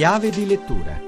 Chiave di lettura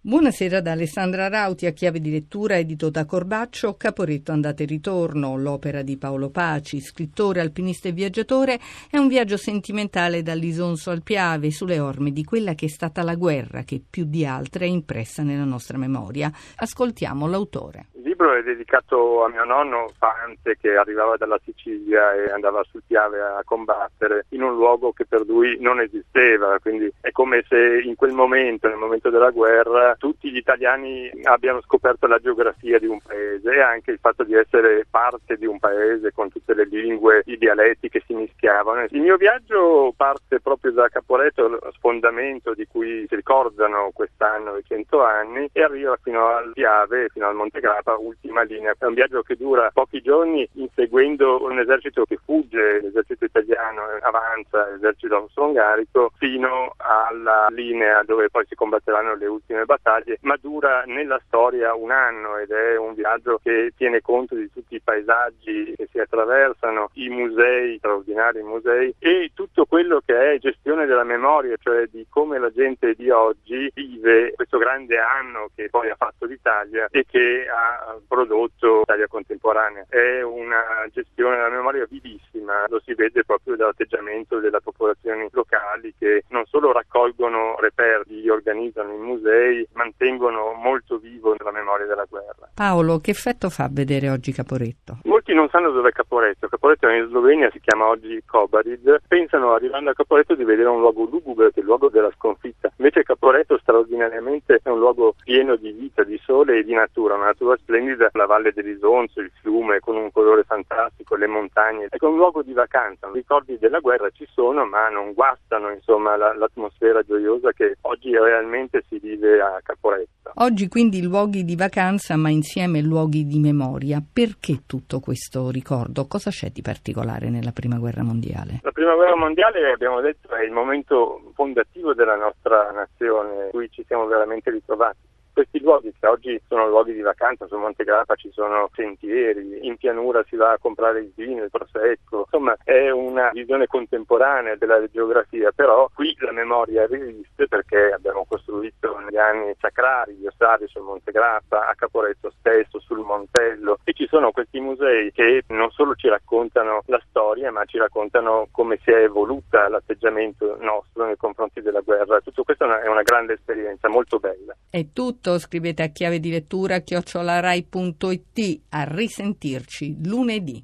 Buonasera da Alessandra Rauti a chiave di lettura edito da Corbaccio, Caporetto andate e ritorno, l'opera di Paolo Paci, scrittore, alpinista e viaggiatore, è un viaggio sentimentale dall'Isonzo al Piave sulle orme di quella che è stata la guerra che più di altre è impressa nella nostra memoria. Ascoltiamo l'autore libro è dedicato a mio nonno Fante che arrivava dalla Sicilia e andava sul Piave a combattere in un luogo che per lui non esisteva, quindi è come se in quel momento, nel momento della guerra, tutti gli italiani abbiano scoperto la geografia di un paese e anche il fatto di essere parte di un paese con tutte le lingue, i dialetti che si mischiavano. Il mio viaggio parte proprio da Caporetto, sfondamento di cui si ricordano quest'anno i cento anni e arriva fino al Piave, fino al Monte Grappa, ultima linea. È un viaggio che dura pochi giorni inseguendo un esercito che fugge, l'esercito italiano avanza, l'esercito austro-ungarico, fino alla linea dove poi si combatteranno le ultime battaglie, ma dura nella storia un anno ed è un viaggio che tiene conto di tutti i paesaggi che si attraversano, i musei, straordinari musei e tutto quello che è gestione della memoria, cioè di come la gente di oggi vive questo grande anno che poi ha fatto l'Italia e che ha prodotto l'Italia contemporanea. È una gestione della memoria vivissima, lo si vede proprio dall'atteggiamento delle popolazioni locali che non solo raccolgono reperti, organizzano i musei, mantengono molto vivo la memoria della guerra. Paolo, che effetto fa vedere oggi Caporetto? Molti non sanno dove è Caporetto. Caporetto è in Slovenia, si chiama oggi Kobarid. Pensano arrivando a Caporetto di vedere un luogo lugubre, che è il luogo della sconfitta. Invece Caporetto straordinariamente è un luogo pieno di vita, di sole e di natura, una natura splendida, la valle dell'Isonzo, il fiume con un colore fantastico, le montagne. È un luogo di vacanza. I ricordi della guerra ci sono, ma non guastano insomma, la, l'atmosfera gioiosa che oggi realmente si vive a Caporetto. Oggi quindi luoghi di vacanza, ma insieme luoghi di memoria. Perché tutto questo ricordo? Cosa c'è di particolare nella Prima Guerra Mondiale? La Prima Guerra Mondiale, abbiamo detto, è il momento fondativo della nostra nazione, in cui ci siamo veramente ritrovati questi luoghi che oggi sono luoghi di vacanza, su Monte Grappa ci sono sentieri, in pianura si va a comprare il vino, il prosecco, insomma è una visione contemporanea della geografia, però qui la memoria resiste perché abbiamo costruito negli anni sacrari, gli ossari sul Monte Grappa, a Caporetto stesso, sul Montello e ci sono questi musei che non solo ci raccontano la storia ma ci raccontano come si è evoluta l'atteggiamento nostro nei confronti della guerra. Tutto questo è una grande esperienza, molto bella. È tutto, scrivete a chiave di lettura chiocciolarai.it. A risentirci lunedì.